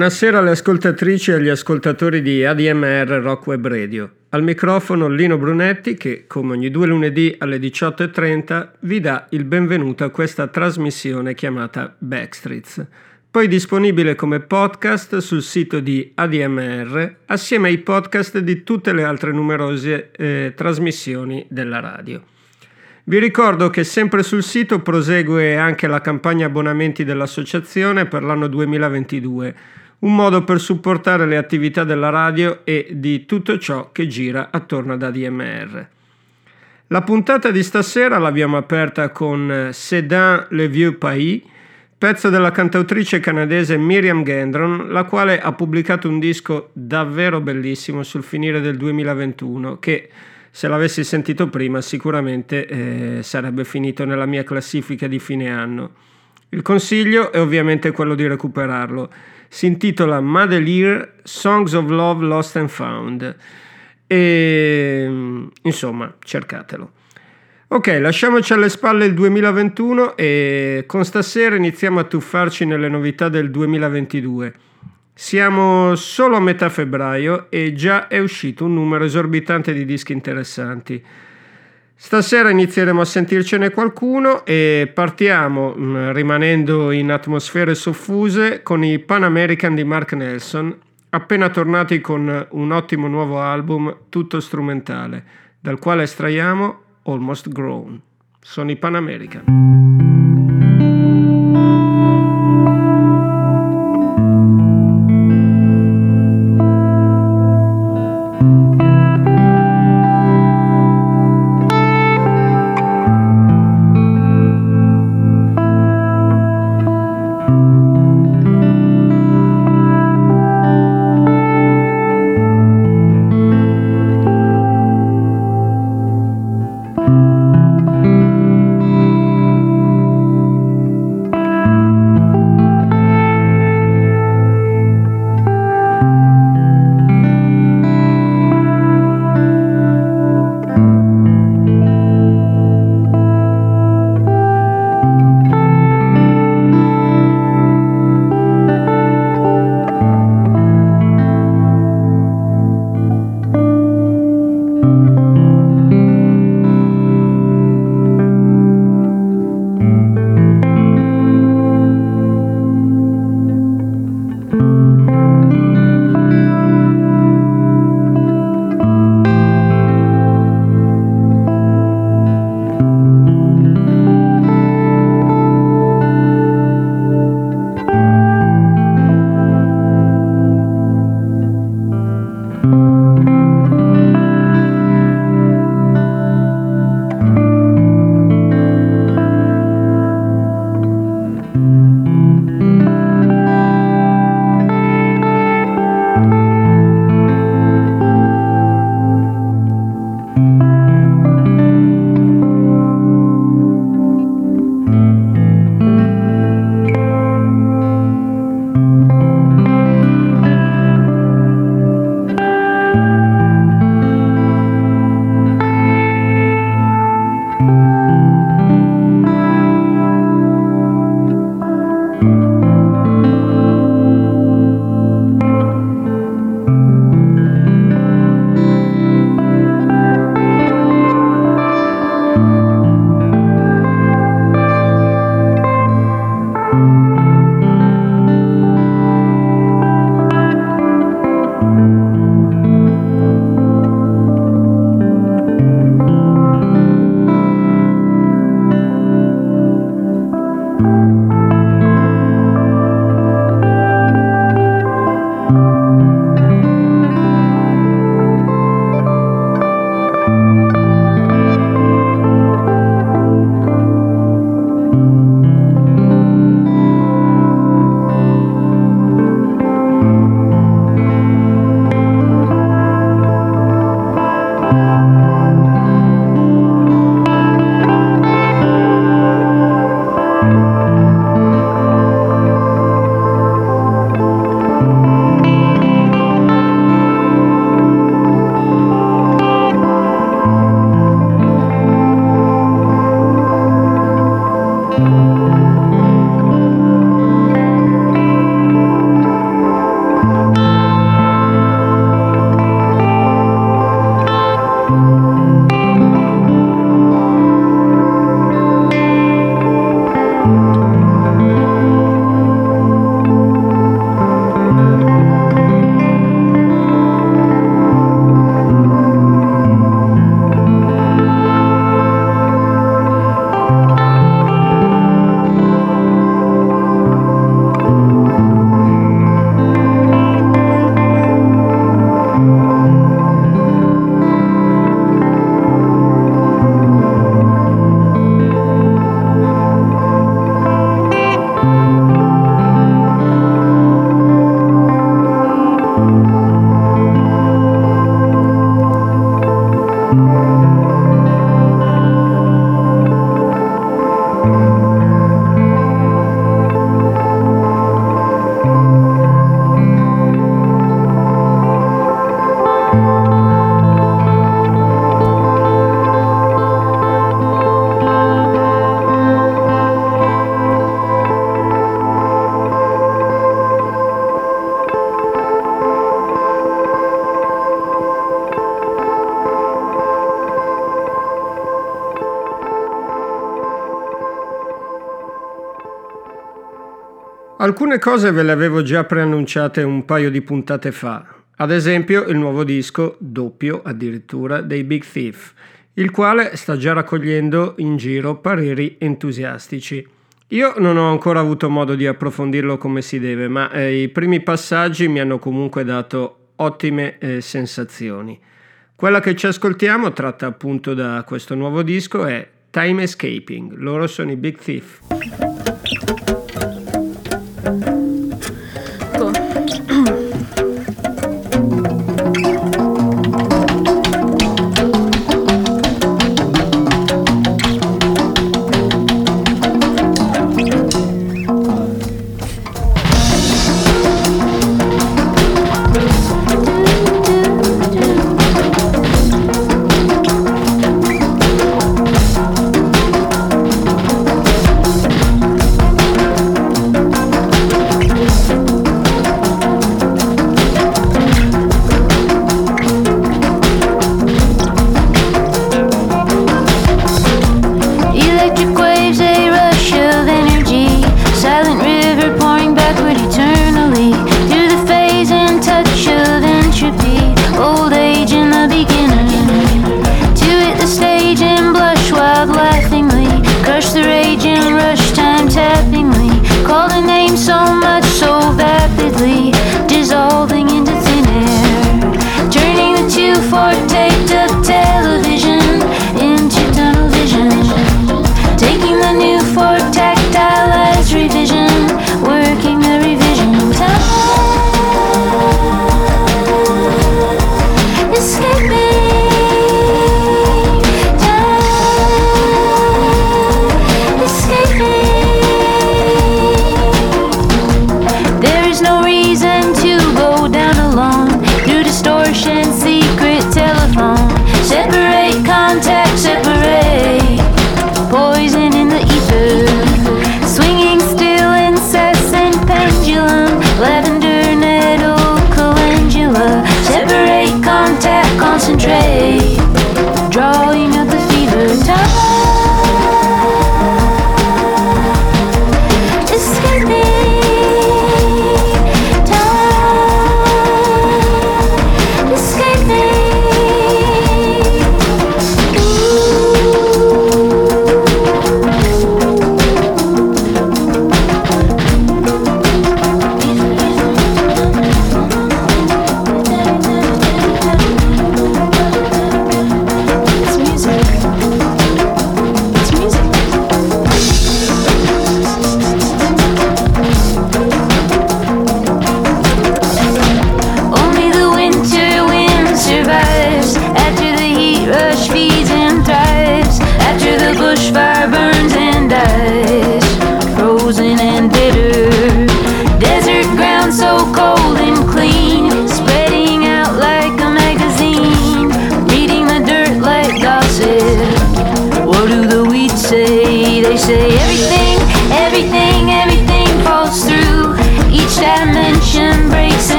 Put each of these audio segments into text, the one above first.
Buonasera alle ascoltatrici e agli ascoltatori di ADMR Rock Web Radio. Al microfono Lino Brunetti che, come ogni due lunedì alle 18.30, vi dà il benvenuto a questa trasmissione chiamata Backstreets. poi disponibile come podcast sul sito di ADMR assieme ai podcast di tutte le altre numerose eh, trasmissioni della radio. Vi ricordo che sempre sul sito prosegue anche la campagna abbonamenti dell'associazione per l'anno 2022, un modo per supportare le attività della radio e di tutto ciò che gira attorno ad ADMR. La puntata di stasera l'abbiamo aperta con Sedan Le Vieux Pays, pezzo della cantautrice canadese Miriam Gendron, la quale ha pubblicato un disco davvero bellissimo sul finire del 2021 che se l'avessi sentito prima sicuramente eh, sarebbe finito nella mia classifica di fine anno. Il consiglio è ovviamente quello di recuperarlo. Si intitola Madeleine Songs of Love Lost and Found e insomma cercatelo. Ok, lasciamoci alle spalle il 2021 e con stasera iniziamo a tuffarci nelle novità del 2022. Siamo solo a metà febbraio e già è uscito un numero esorbitante di dischi interessanti. Stasera inizieremo a sentircene qualcuno e partiamo, mm, rimanendo in atmosfere soffuse, con i Pan American di Mark Nelson, appena tornati con un ottimo nuovo album tutto strumentale, dal quale estraiamo Almost Grown. Sono i Pan American. Alcune cose ve le avevo già preannunciate un paio di puntate fa, ad esempio il nuovo disco, doppio addirittura, dei Big Thief, il quale sta già raccogliendo in giro pareri entusiastici. Io non ho ancora avuto modo di approfondirlo come si deve, ma eh, i primi passaggi mi hanno comunque dato ottime eh, sensazioni. Quella che ci ascoltiamo, tratta appunto da questo nuovo disco, è Time Escaping. Loro sono i Big Thief. Thank you.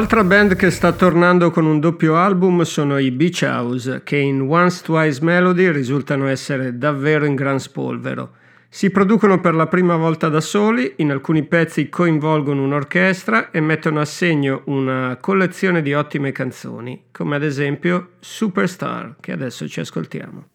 Altra band che sta tornando con un doppio album sono i Beach House, che in Once Twice Melody risultano essere davvero in gran spolvero. Si producono per la prima volta da soli, in alcuni pezzi coinvolgono un'orchestra e mettono a segno una collezione di ottime canzoni, come ad esempio Superstar, che adesso ci ascoltiamo.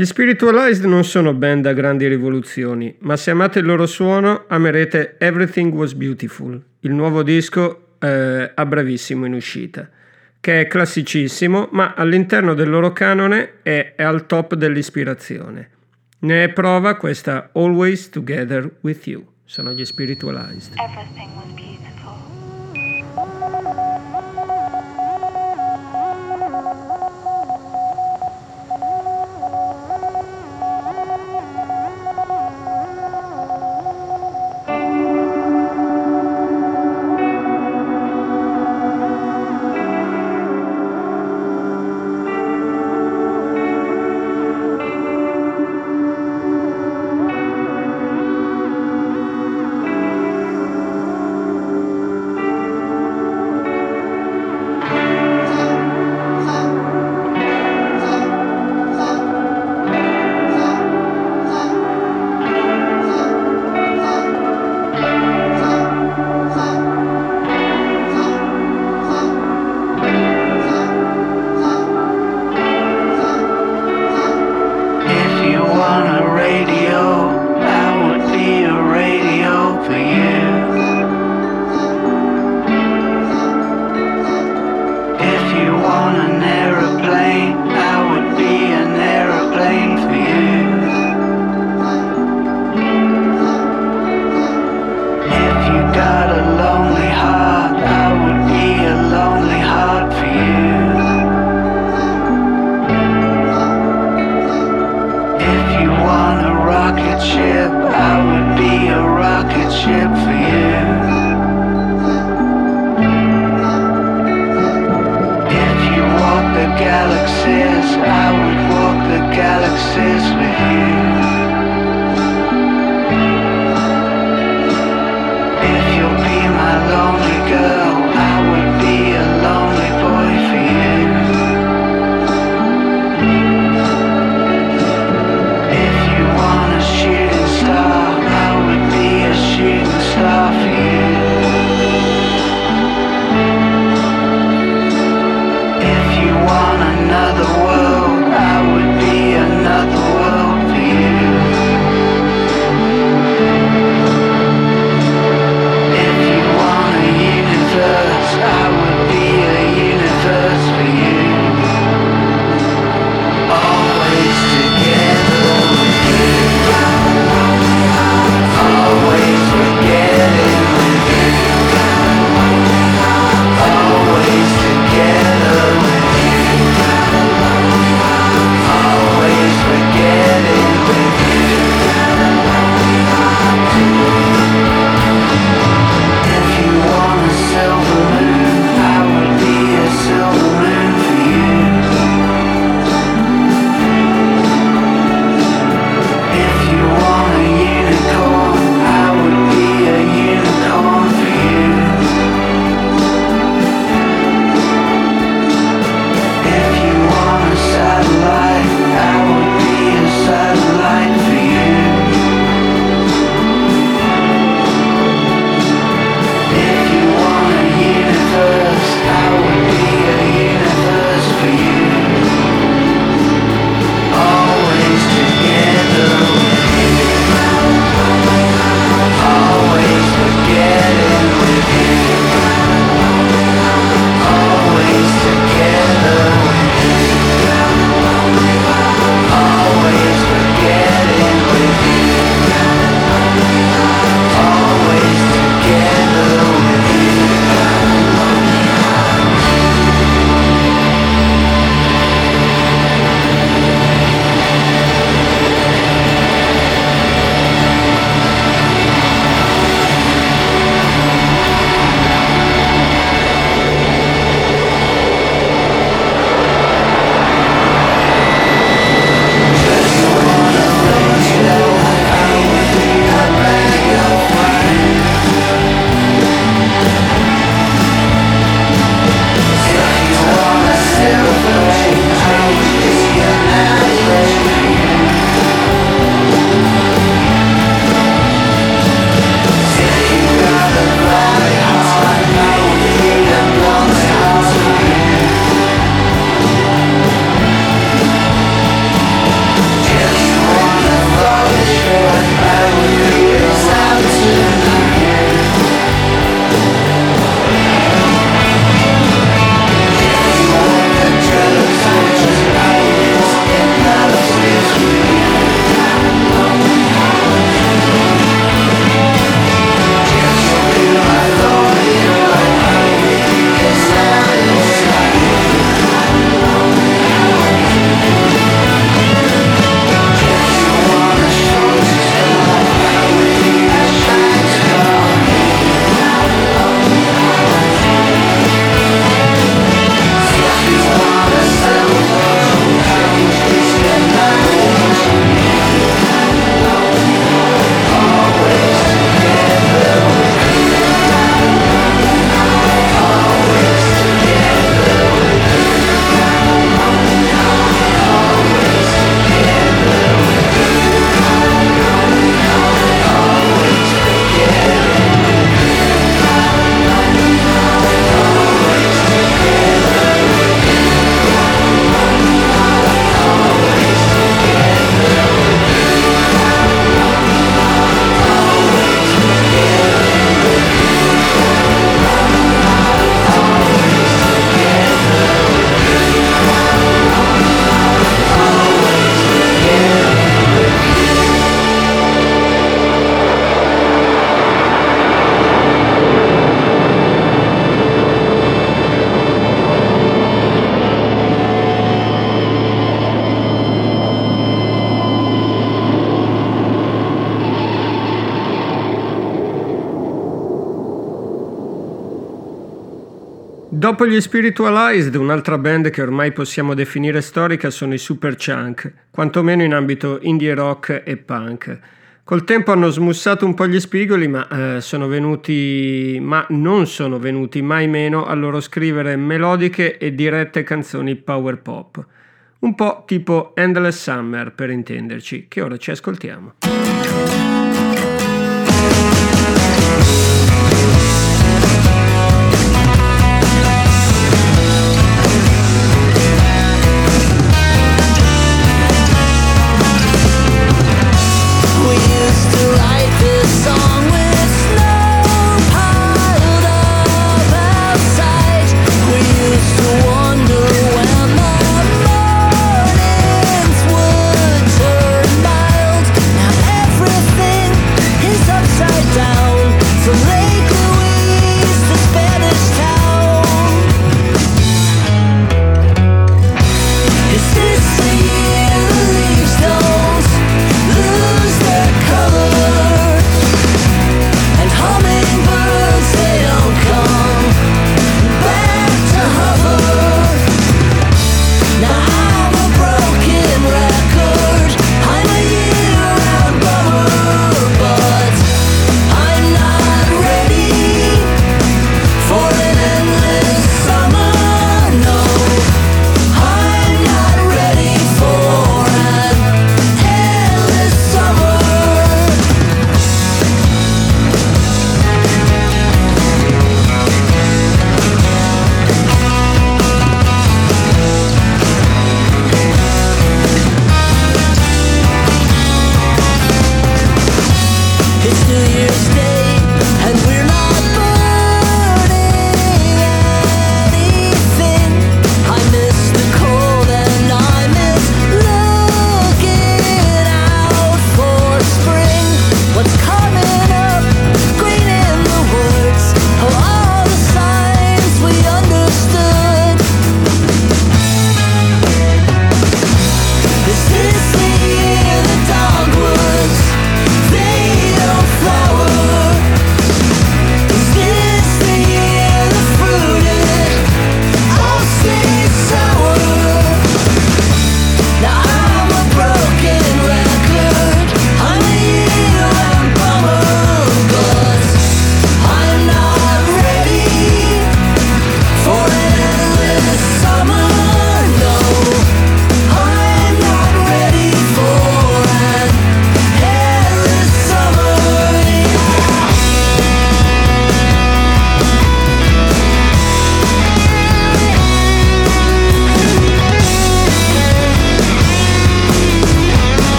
Gli Spiritualized non sono band a grandi rivoluzioni, ma se amate il loro suono amerete Everything Was Beautiful, il nuovo disco eh, a brevissimo in uscita, che è classicissimo, ma all'interno del loro canone è, è al top dell'ispirazione. Ne è prova questa Always Together With You, sono gli Spiritualized. Everything was Dopo gli Spiritualized, un'altra band che ormai possiamo definire storica sono i Superchunk, quantomeno in ambito indie rock e punk. Col tempo hanno smussato un po' gli spigoli, ma eh, sono venuti, ma non sono venuti mai meno a loro scrivere melodiche e dirette canzoni power pop. Un po' tipo Endless Summer, per intenderci, che ora ci ascoltiamo. used to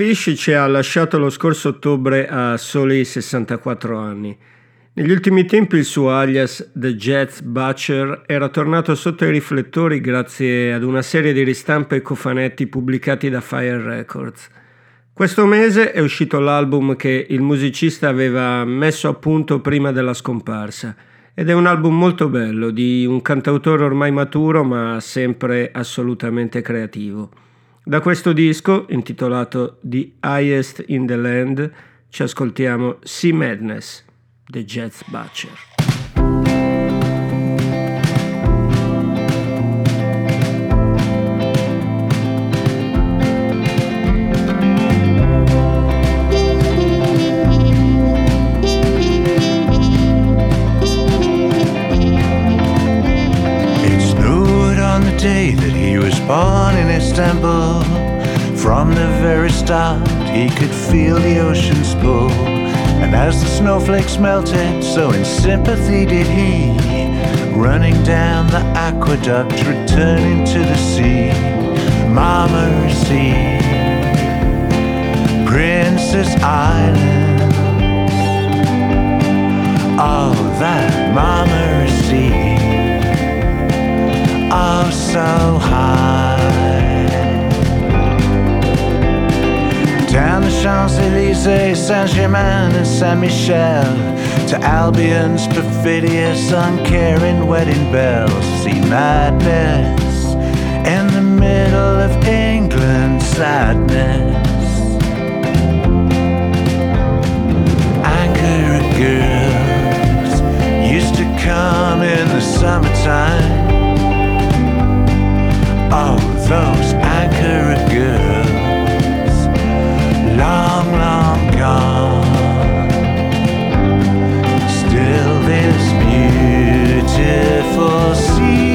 Fish ci ha lasciato lo scorso ottobre a soli 64 anni. Negli ultimi tempi il suo alias The Jazz Butcher era tornato sotto i riflettori grazie ad una serie di ristampe e cofanetti pubblicati da Fire Records. Questo mese è uscito l'album che il musicista aveva messo a punto prima della scomparsa ed è un album molto bello di un cantautore ormai maturo ma sempre assolutamente creativo. Da questo disco, intitolato The Highest in the Land, ci ascoltiamo Sea Madness, The Jazz Butcher. Born in Istanbul. From the very start, he could feel the ocean's pull. And as the snowflakes melted, so in sympathy did he. Running down the aqueduct, returning to the sea. Marmarisy, Princess Island. Oh, that Marmarisy oh so high. Down the Champs Elysees, Saint Germain, and Saint Michel, to Albion's perfidious, uncaring wedding bells. See madness in the middle of England, sadness. Ankara girls used to come in the summertime Oh, those Ankara girls, long, long gone. Still, this beautiful sea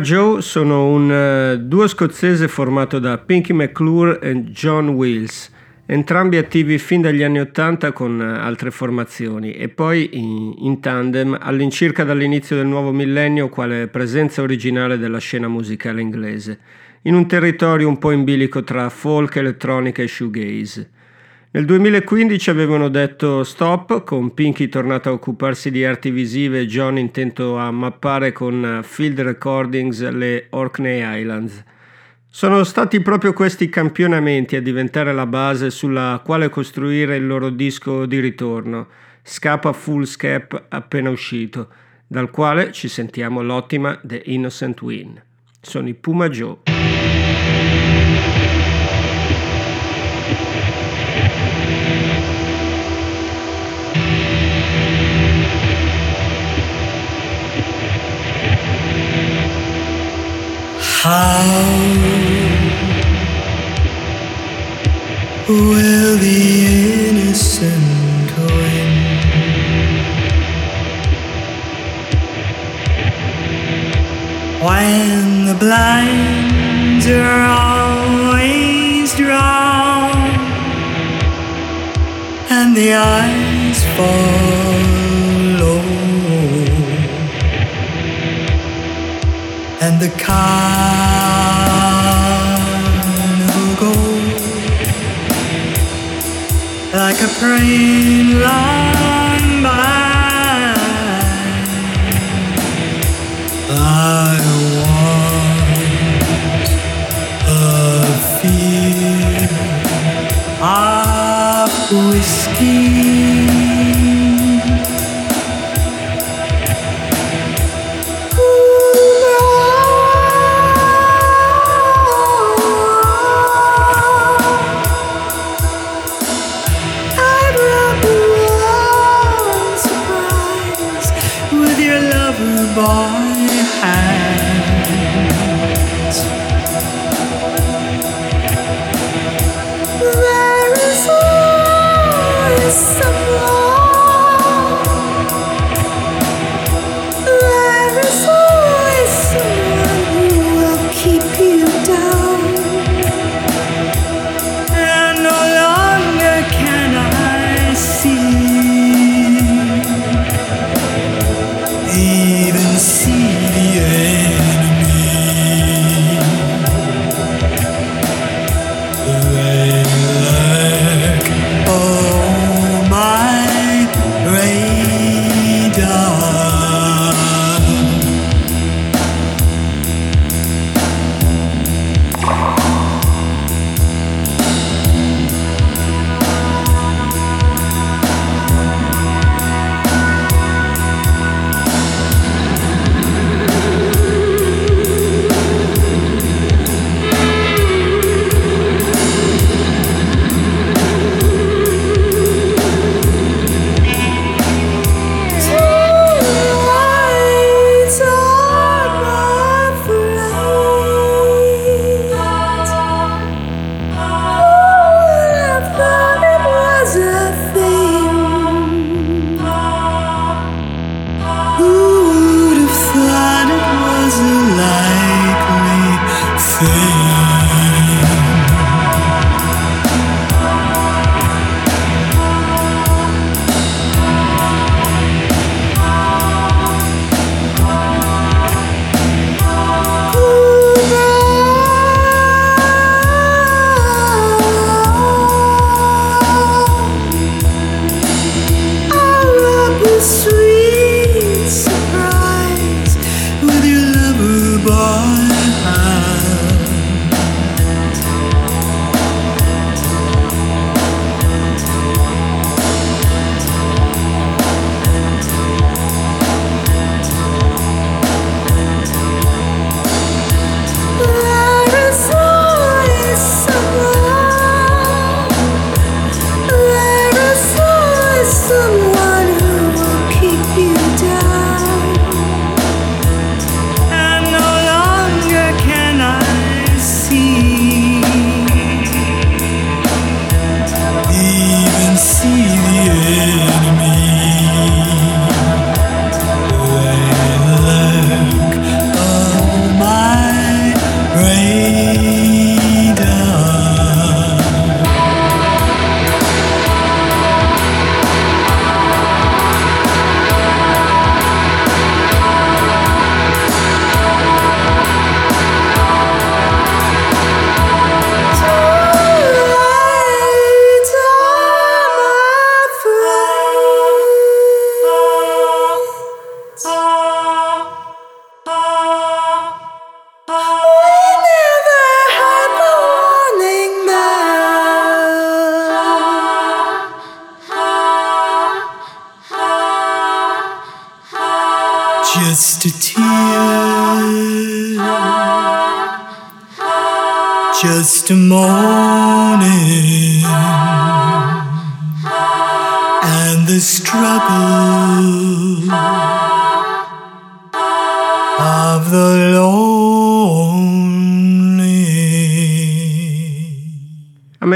Joe sono un uh, duo scozzese formato da Pinky McClure e John Wills, entrambi attivi fin dagli anni Ottanta con uh, altre formazioni e poi in, in, tandem all'incirca dall'inizio del nuovo millennio quale presenza originale della scena musicale inglese, in un territorio un po' in bilico tra folk, elettronica e shoegaze. Nel 2015 avevano detto stop, con Pinky tornato a occuparsi di arti visive e John intento a mappare con field recordings le Orkney Islands. Sono stati proprio questi campionamenti a diventare la base sulla quale costruire il loro disco di ritorno, Scapa Full Scap appena uscito, dal quale ci sentiamo l'ottima The Innocent Win. Sono i Puma Joe. How will the innocent win? When the blinds are always drawn and the eyes fall. and the carnival goes like a praying light.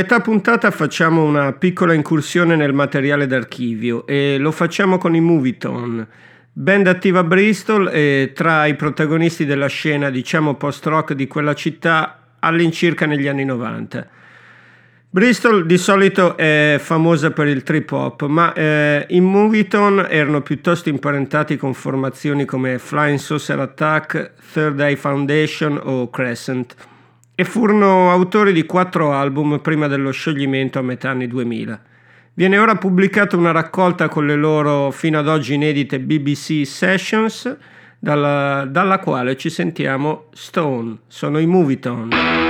Metà puntata facciamo una piccola incursione nel materiale d'archivio e lo facciamo con i Movietone, band attiva a Bristol e tra i protagonisti della scena diciamo post-rock di quella città all'incirca negli anni 90. Bristol di solito è famosa per il trip hop, ma eh, i Movietone erano piuttosto imparentati con formazioni come Flying Saucer Attack, Third Eye Foundation o Crescent e furono autori di quattro album prima dello scioglimento a metà anni 2000. Viene ora pubblicata una raccolta con le loro fino ad oggi inedite BBC Sessions, dalla, dalla quale ci sentiamo Stone, sono i Movietone.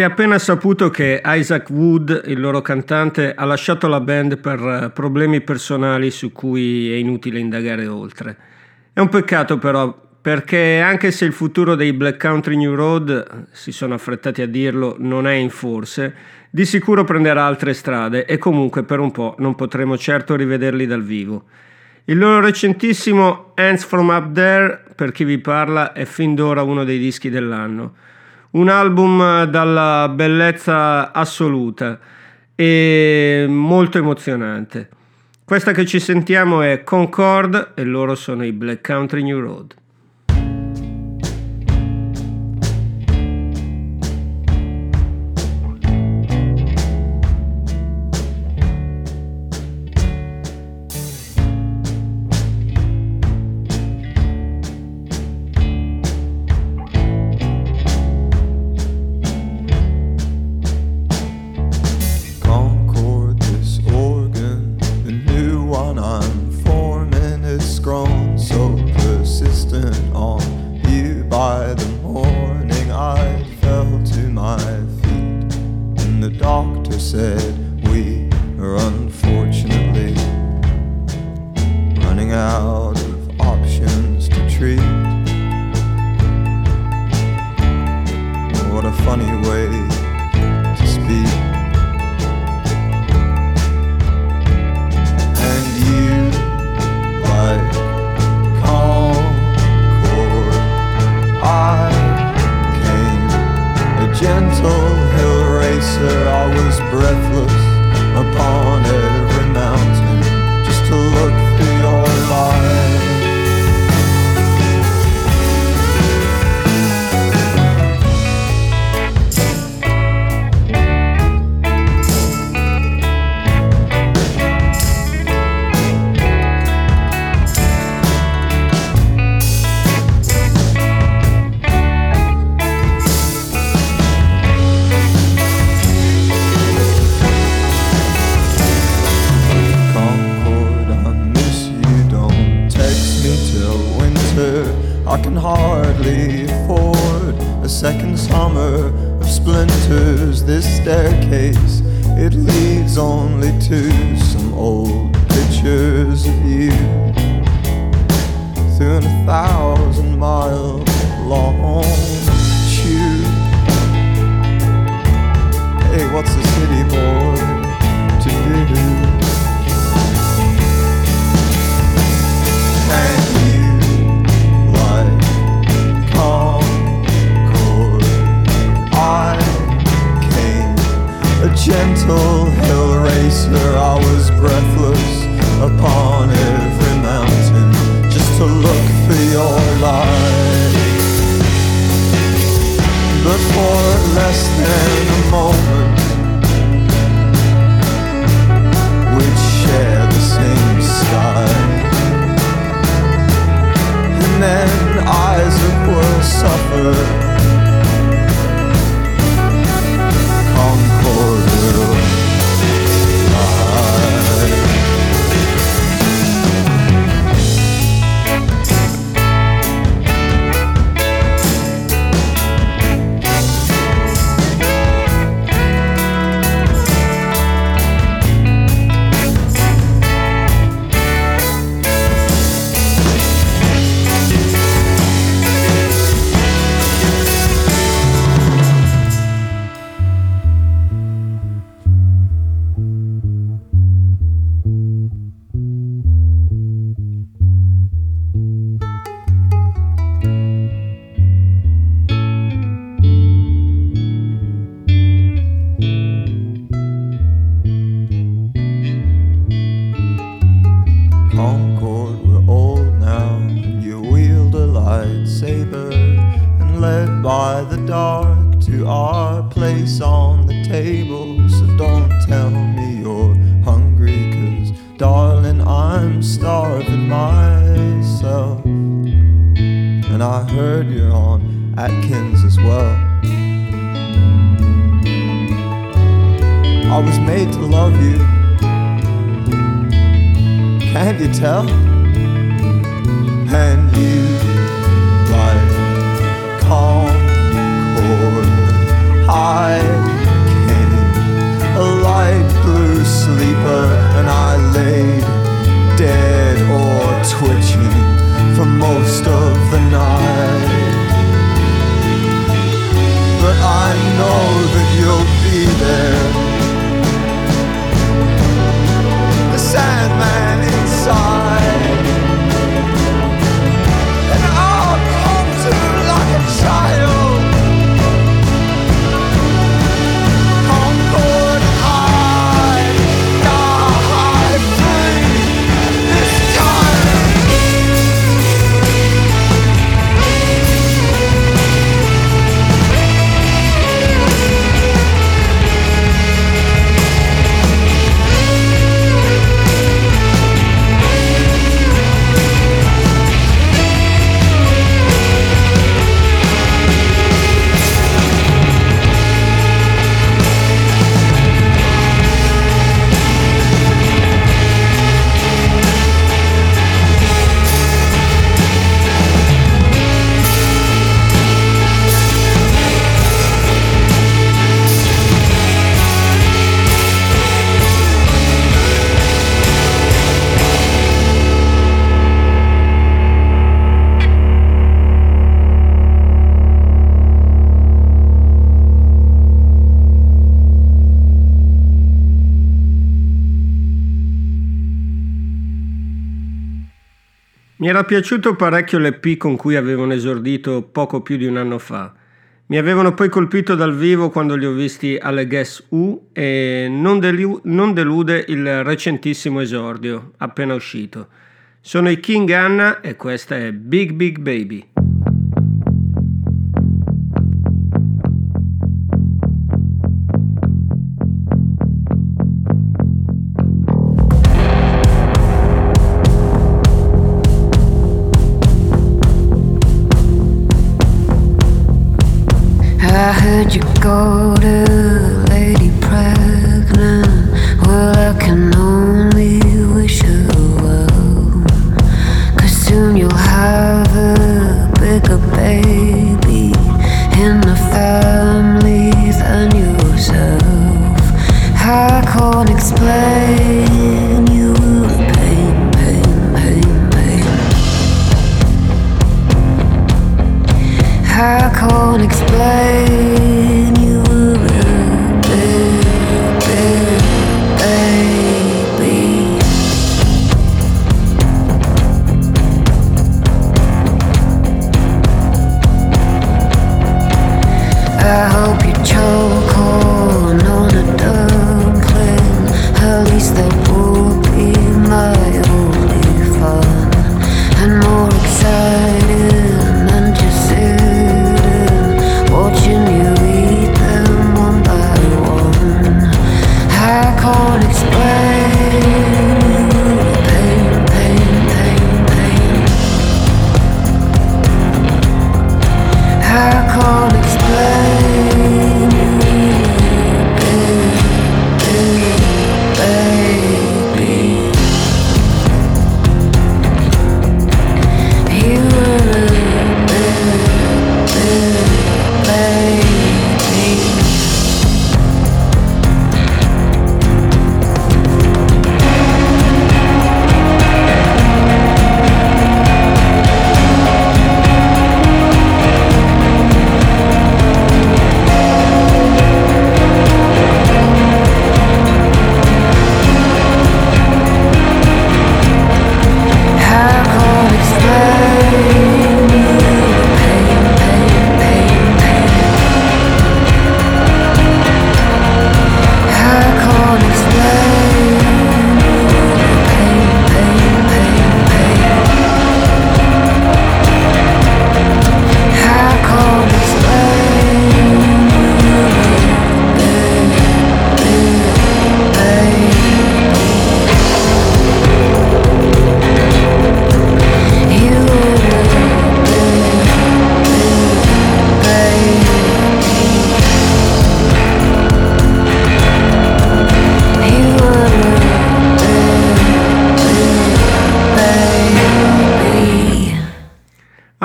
È appena saputo che Isaac Wood, il loro cantante, ha lasciato la band per eh, problemi personali su cui è inutile indagare oltre. È un peccato però, perché anche se il futuro dei Black Country New Road, si sono affrettati a dirlo, non è in forse, di sicuro prenderà altre strade e comunque per un po' non potremo certo rivederli dal vivo. Il loro recentissimo Hands From Up There, per chi vi parla, è fin d'ora uno dei dischi dell'anno. Un album dalla bellezza assoluta e molto emozionante. Questa che ci sentiamo è Concord e loro sono i Black Country New Road. but for less than a moment. We'd share the same sky. And then Isaac will suffer. Mi era piaciuto parecchio l'EP con cui avevano esordito poco più di un anno fa. Mi avevano poi colpito dal vivo quando li ho visti alle Guess U e non, delu- non delude il recentissimo esordio, appena uscito. Sono i King Anna e questa è Big Big Baby. I heard you go to Lady Pregnant. Well, I can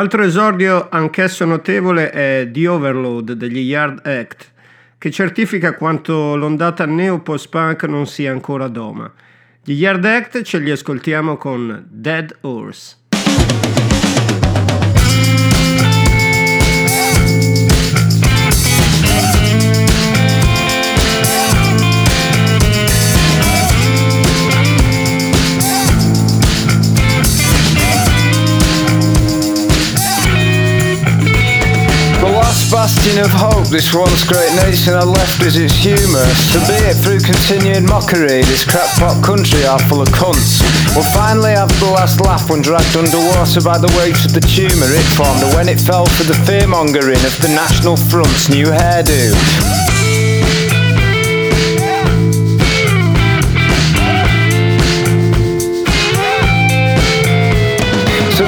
Altro esordio anch'esso notevole è The Overload degli Yard Act, che certifica quanto l'ondata neo-post-punk non sia ancora doma. Gli Yard Act ce li ascoltiamo con Dead Horse. Bastion of hope, this once great nation had left as its humour. So be it through continued mockery, this crackpot country are full of cunts. Will finally have the last laugh when dragged underwater by the weight of the tumour it formed, or when it fell for the fearmongering of the National Front's new hairdo.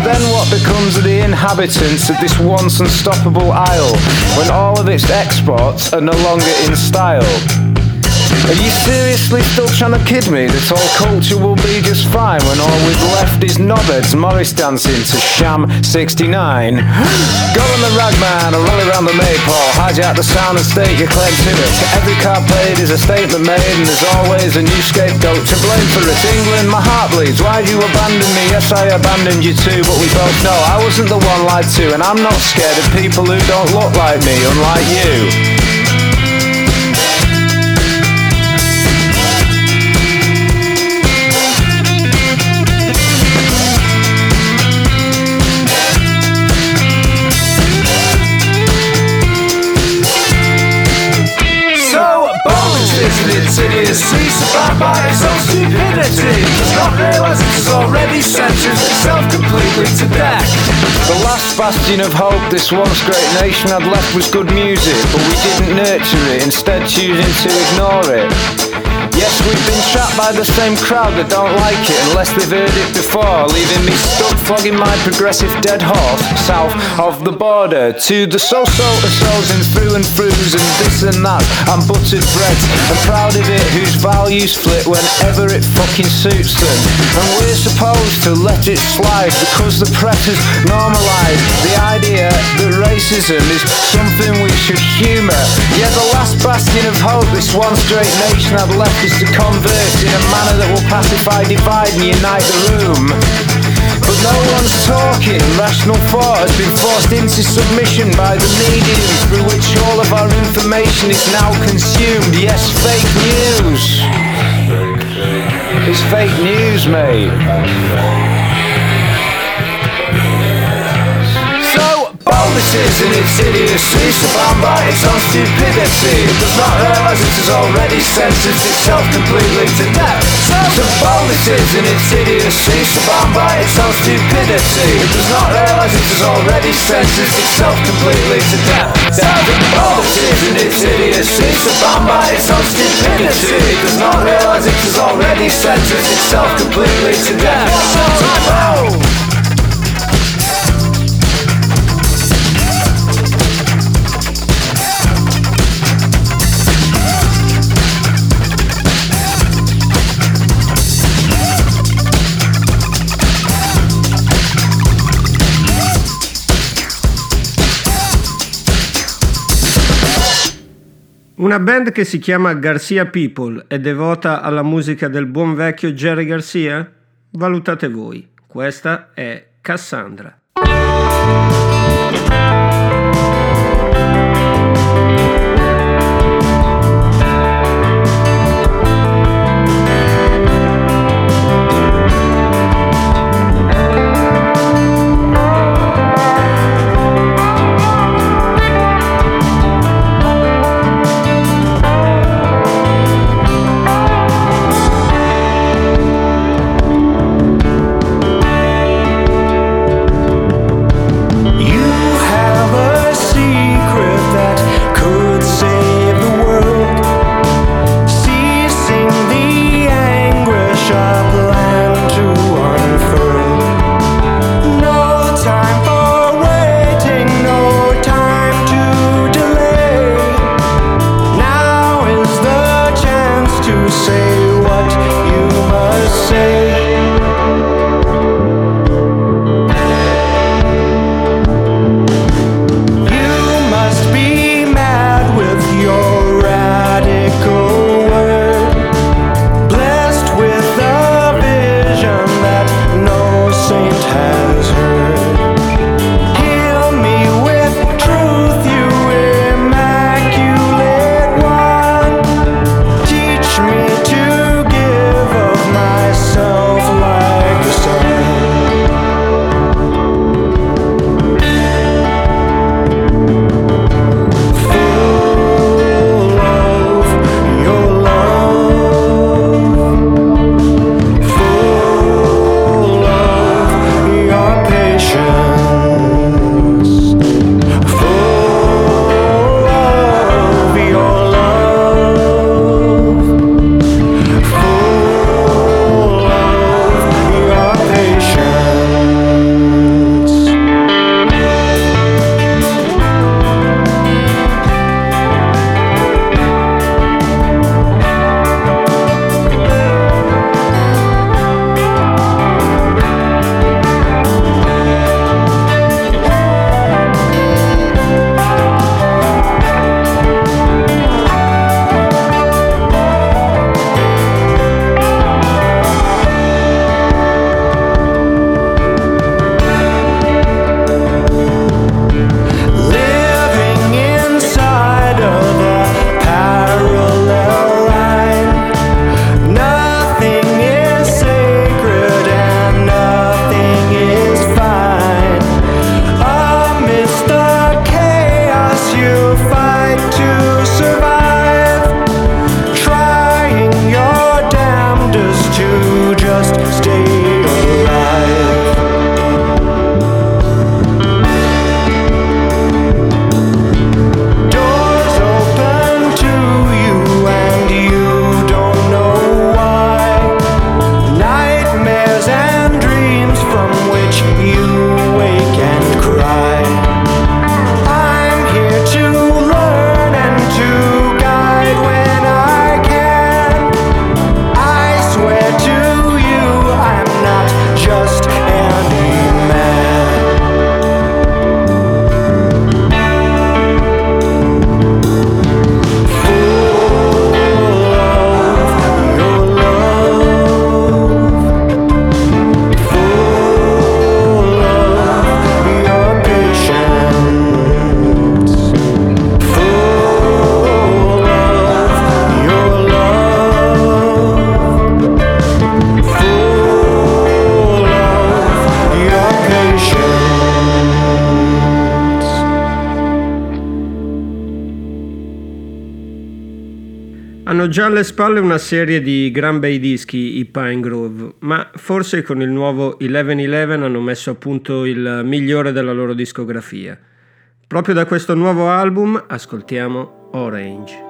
Then what becomes of the inhabitants of this once unstoppable isle when all of its exports are no longer in style? Are you seriously still trying to kid me that all culture will be just fine when all we've left is knobheads Morris dancing to Sham 69? Go on the ragman or roll around the maypole, hijack the sound and state your claim to it. Every card played is a statement made and there's always a new scapegoat to blame for it. England, my heart bleeds. Why'd you abandon me? Yes, I abandoned you too, but we both know I wasn't the one lied to and I'm not scared of people who don't look like me, unlike you. Sentenced itself completely to death The last bastion of hope this once great nation had left was good music But we didn't nurture it, instead choosing to ignore it Yes, we've been trapped by the same crowd that don't like it unless they've heard it before, leaving me stuck flogging my progressive dead horse south of the border to the so-so so's and through and throughs and this and that and buttered breads and proud of it whose values flit whenever it fucking suits them. And we're supposed to let it slide because the press has normalised the idea that racism is something we should humour. Yeah, the last bastion of hope this once great nation had left to converse in a manner that will pacify, divide and unite the room. But no one's talking. Rational thought has been forced into submission by the medium through which all of our information is now consumed. Yes, fake news. It's fake news, mate. Bonuses and its idiocy, surrounded by its own stupidity. It does not realise it has already sentenced itself completely to death. So, bonuses and its idiocy, surrounded by its own stupidity. It does not realise it has already sentenced itself completely to death. So, bonuses and its idiocy, surrounded by its own stupidity. It does not realise it has already sentenced itself completely to death. So, Una band che si chiama Garcia People è devota alla musica del buon vecchio Jerry Garcia? Valutate voi. Questa è Cassandra. Già alle spalle una serie di gran bei dischi, i Pine Grove, ma forse con il nuovo 1111 hanno messo a punto il migliore della loro discografia. Proprio da questo nuovo album ascoltiamo Orange.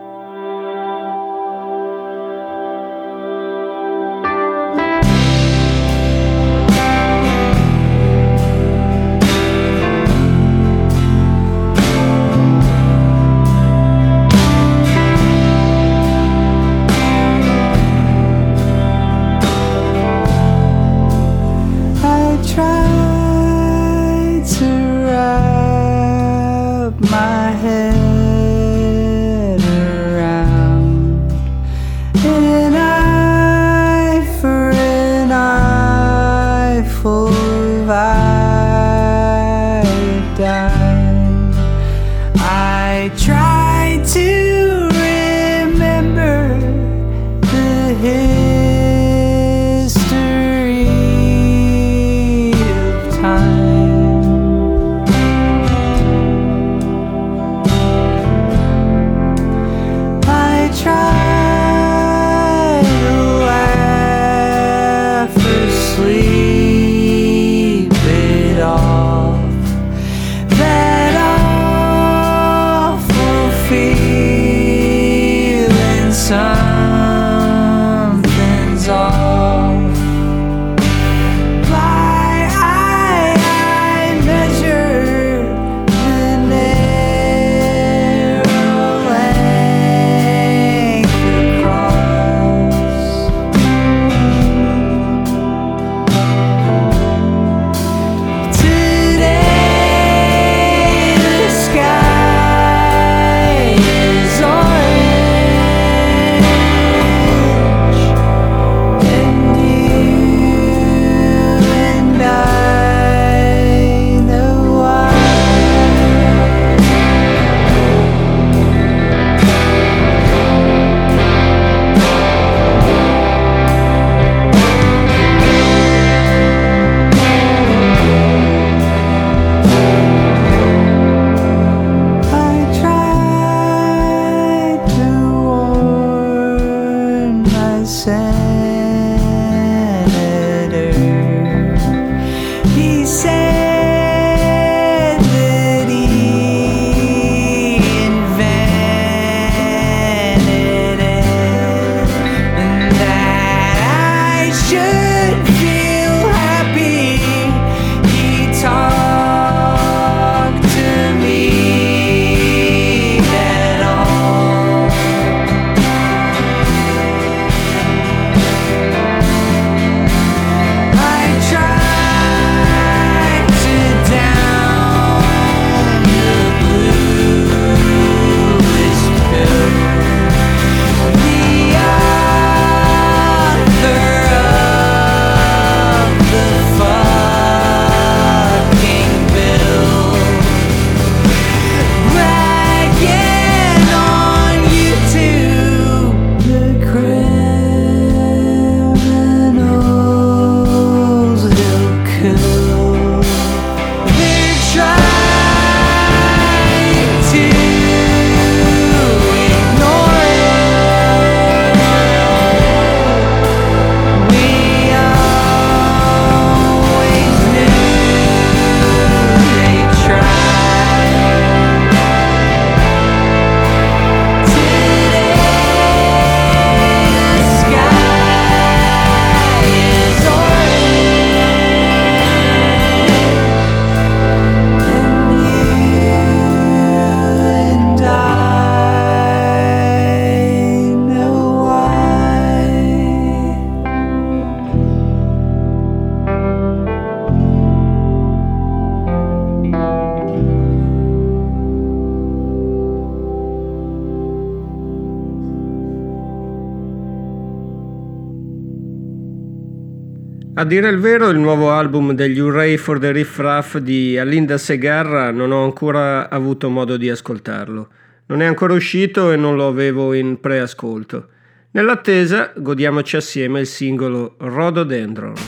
Dire il vero, il nuovo album degli Hooray for the Riff Raff di Alinda Segarra non ho ancora avuto modo di ascoltarlo. Non è ancora uscito e non lo avevo in preascolto. Nell'attesa, godiamoci assieme il singolo Rhododendron.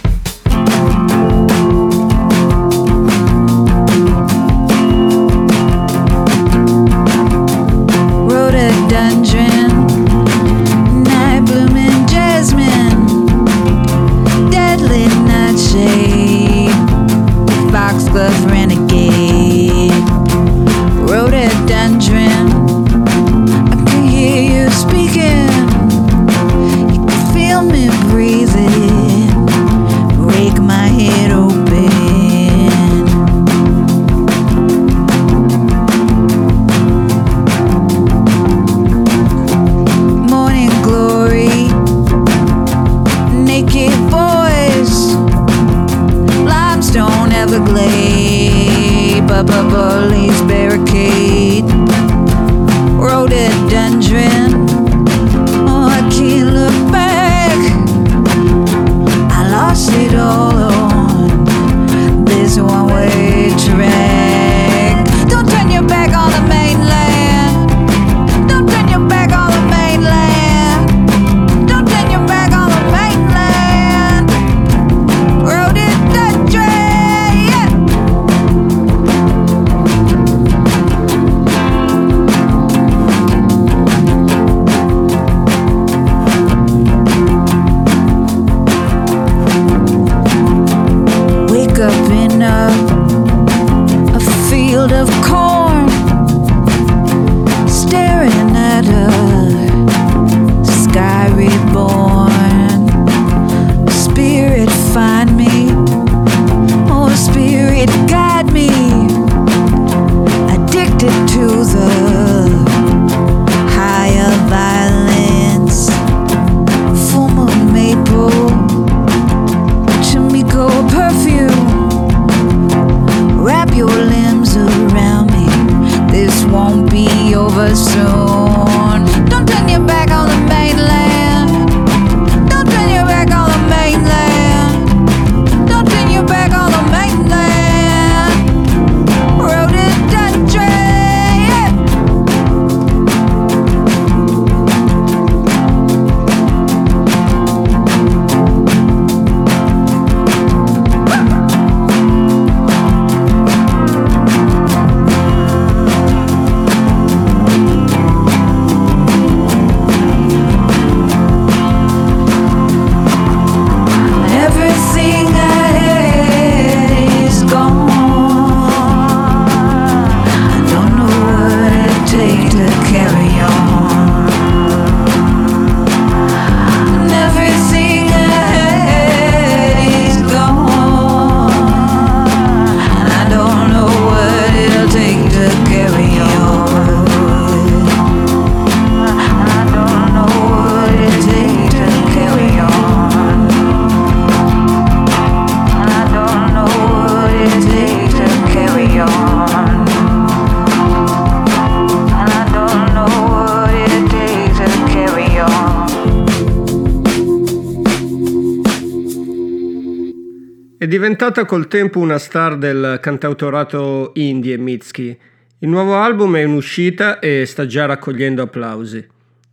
col tempo una star del cantautorato indie Mitski. Il nuovo album è in uscita e sta già raccogliendo applausi.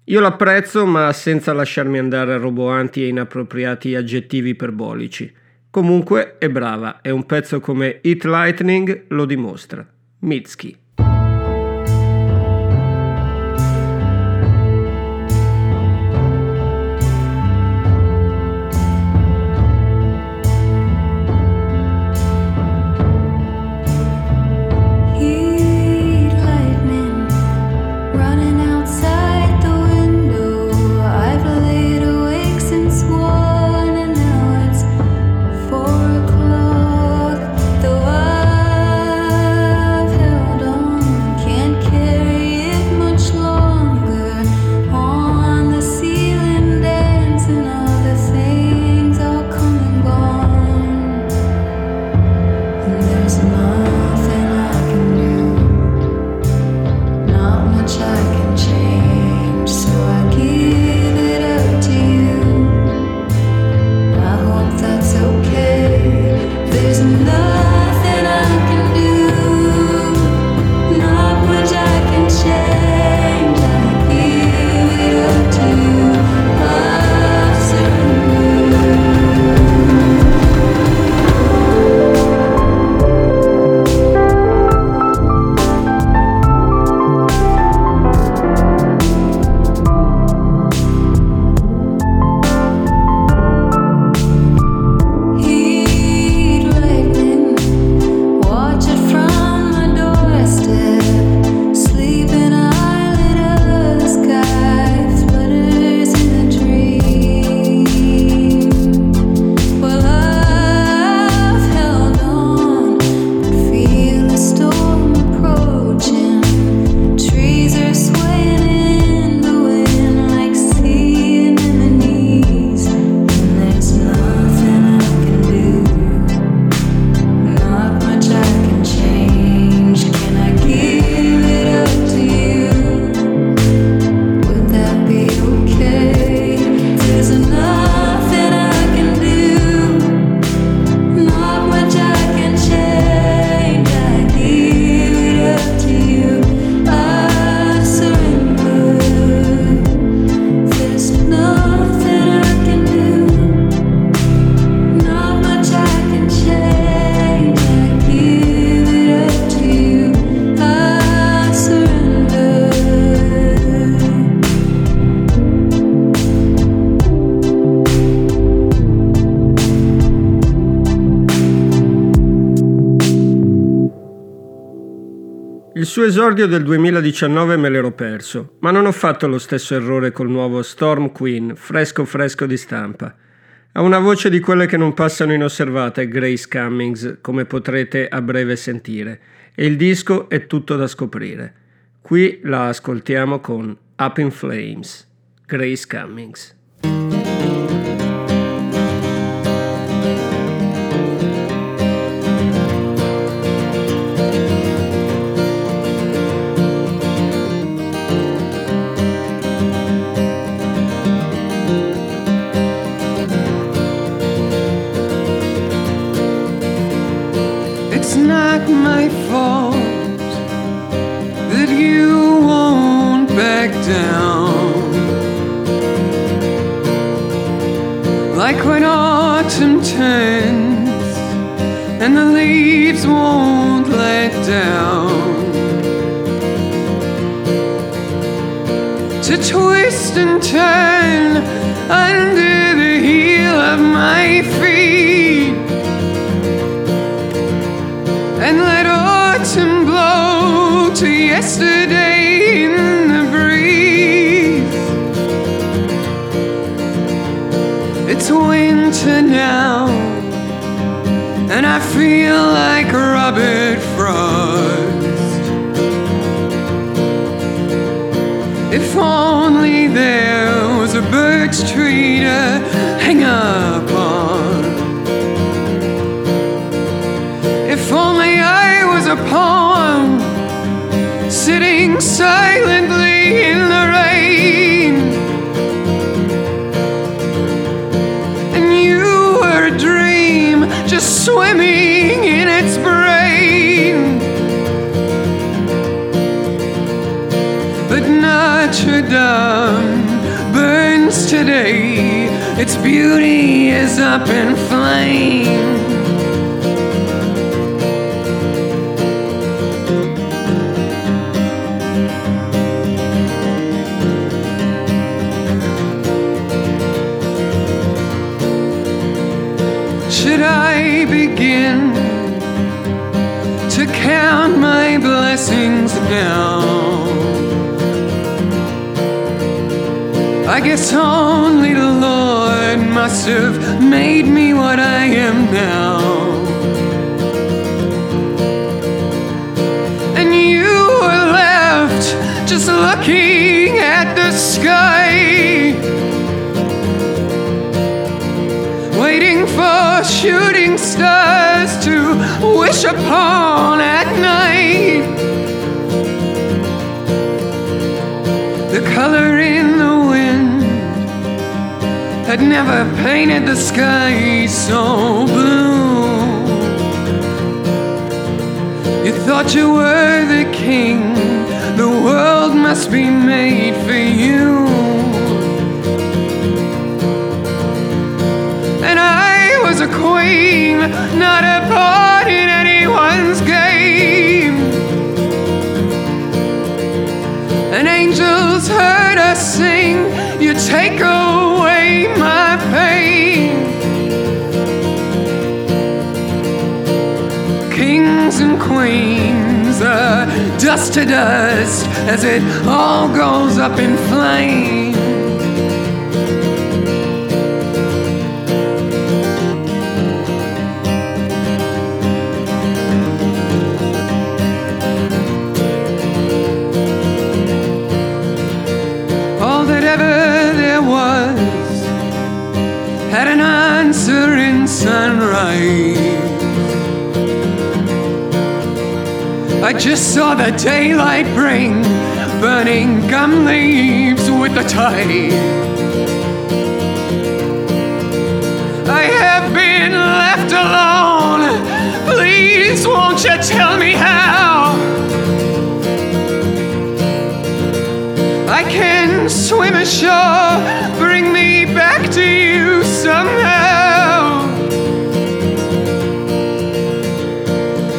Io l'apprezzo, ma senza lasciarmi andare a roboanti e inappropriati aggettivi iperbolici. Comunque è brava e un pezzo come Hit Lightning lo dimostra. Mitski. Il suo esordio del 2019 me l'ero perso, ma non ho fatto lo stesso errore col nuovo Storm Queen, fresco fresco di stampa. Ha una voce di quelle che non passano inosservate, Grace Cummings, come potrete a breve sentire, e il disco è tutto da scoprire. Qui la ascoltiamo con Up in Flames, Grace Cummings. Autumn and the leaves won't let down. To twist and turn under the heel of my feet and let autumn blow to yesterday in the breeze. It's winter now, I feel like Robert Frost. If only there was a birch tree to hang upon. If only I was a poem sitting silently Burns today, its beauty is up in flame. Should I begin to count my blessings now? Only the Lord must have made me what I am now. And you were left just looking at the sky. waiting for shooting stars to wish upon had never painted the sky so blue. You thought you were the king, the world must be made for you. and I was a queen, not a pawn in anyone's game. And angels heard us sing, You take away dust to dust as it all goes up in flames. Just saw the daylight bring burning gum leaves with the tide. I have been left alone. Please, won't you tell me how? I can swim ashore, bring me back to you somehow.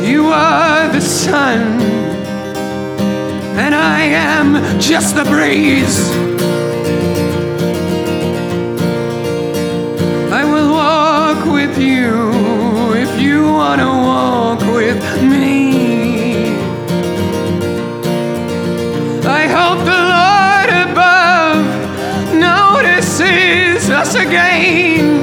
You are the sun, I am just the breeze. I will walk with you if you want to walk with me. I hope the Lord above notices us again.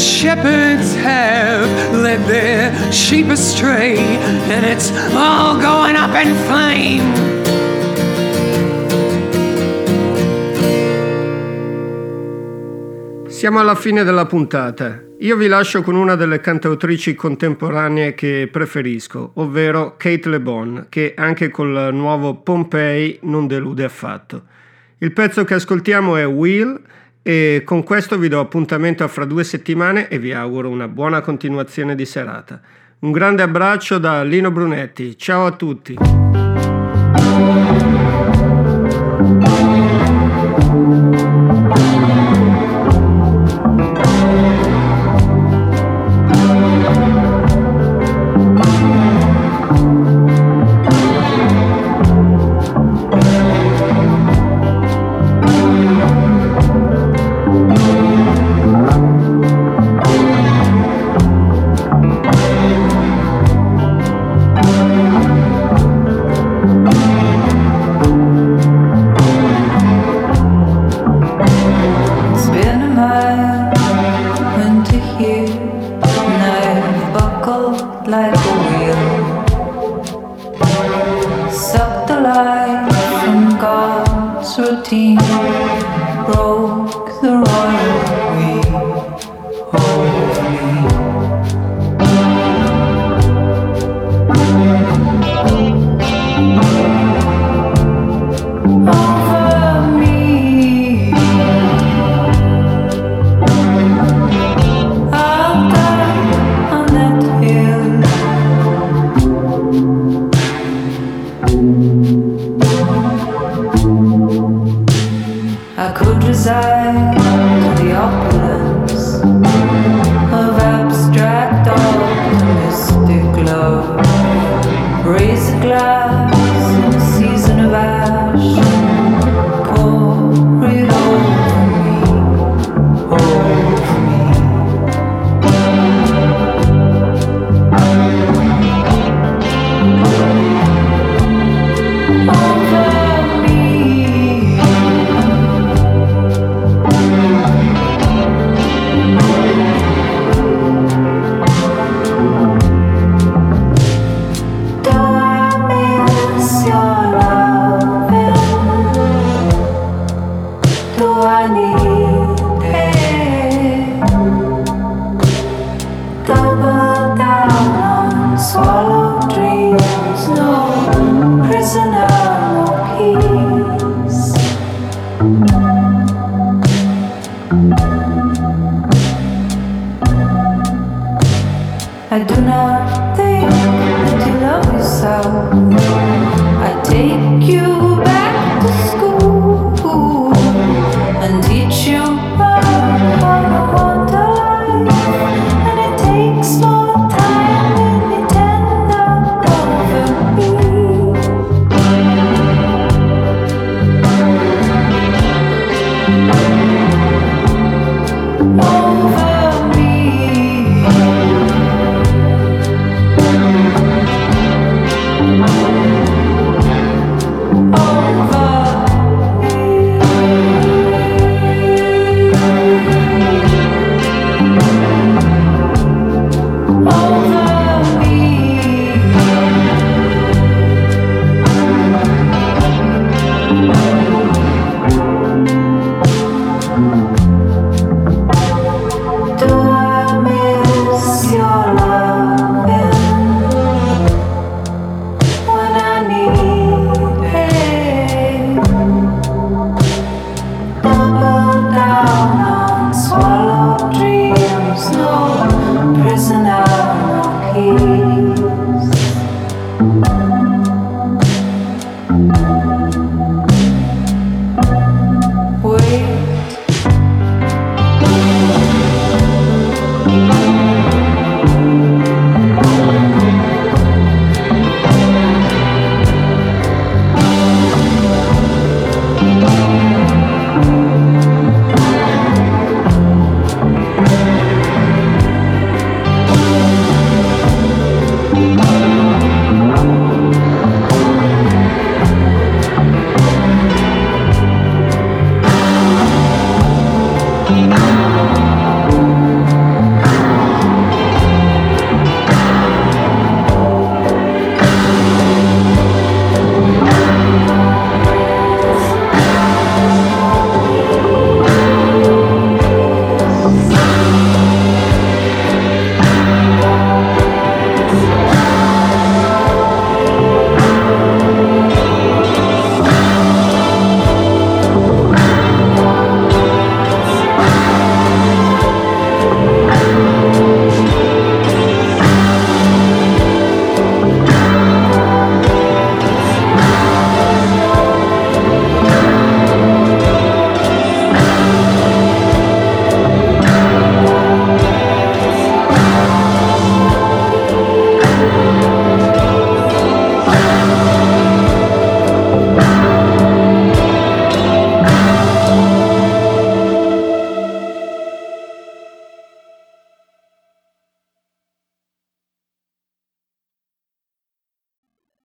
Shepherds have led their sheep astray, and it's all going up in flame. Siamo alla fine della puntata. Io vi lascio con una delle cantautrici contemporanee che preferisco, ovvero Kate Le Bon, che anche col nuovo Pompei non delude affatto. Il pezzo che ascoltiamo è Will e con questo vi do appuntamento a fra due settimane e vi auguro una buona continuazione di serata. Un grande abbraccio da Lino Brunetti, ciao a tutti!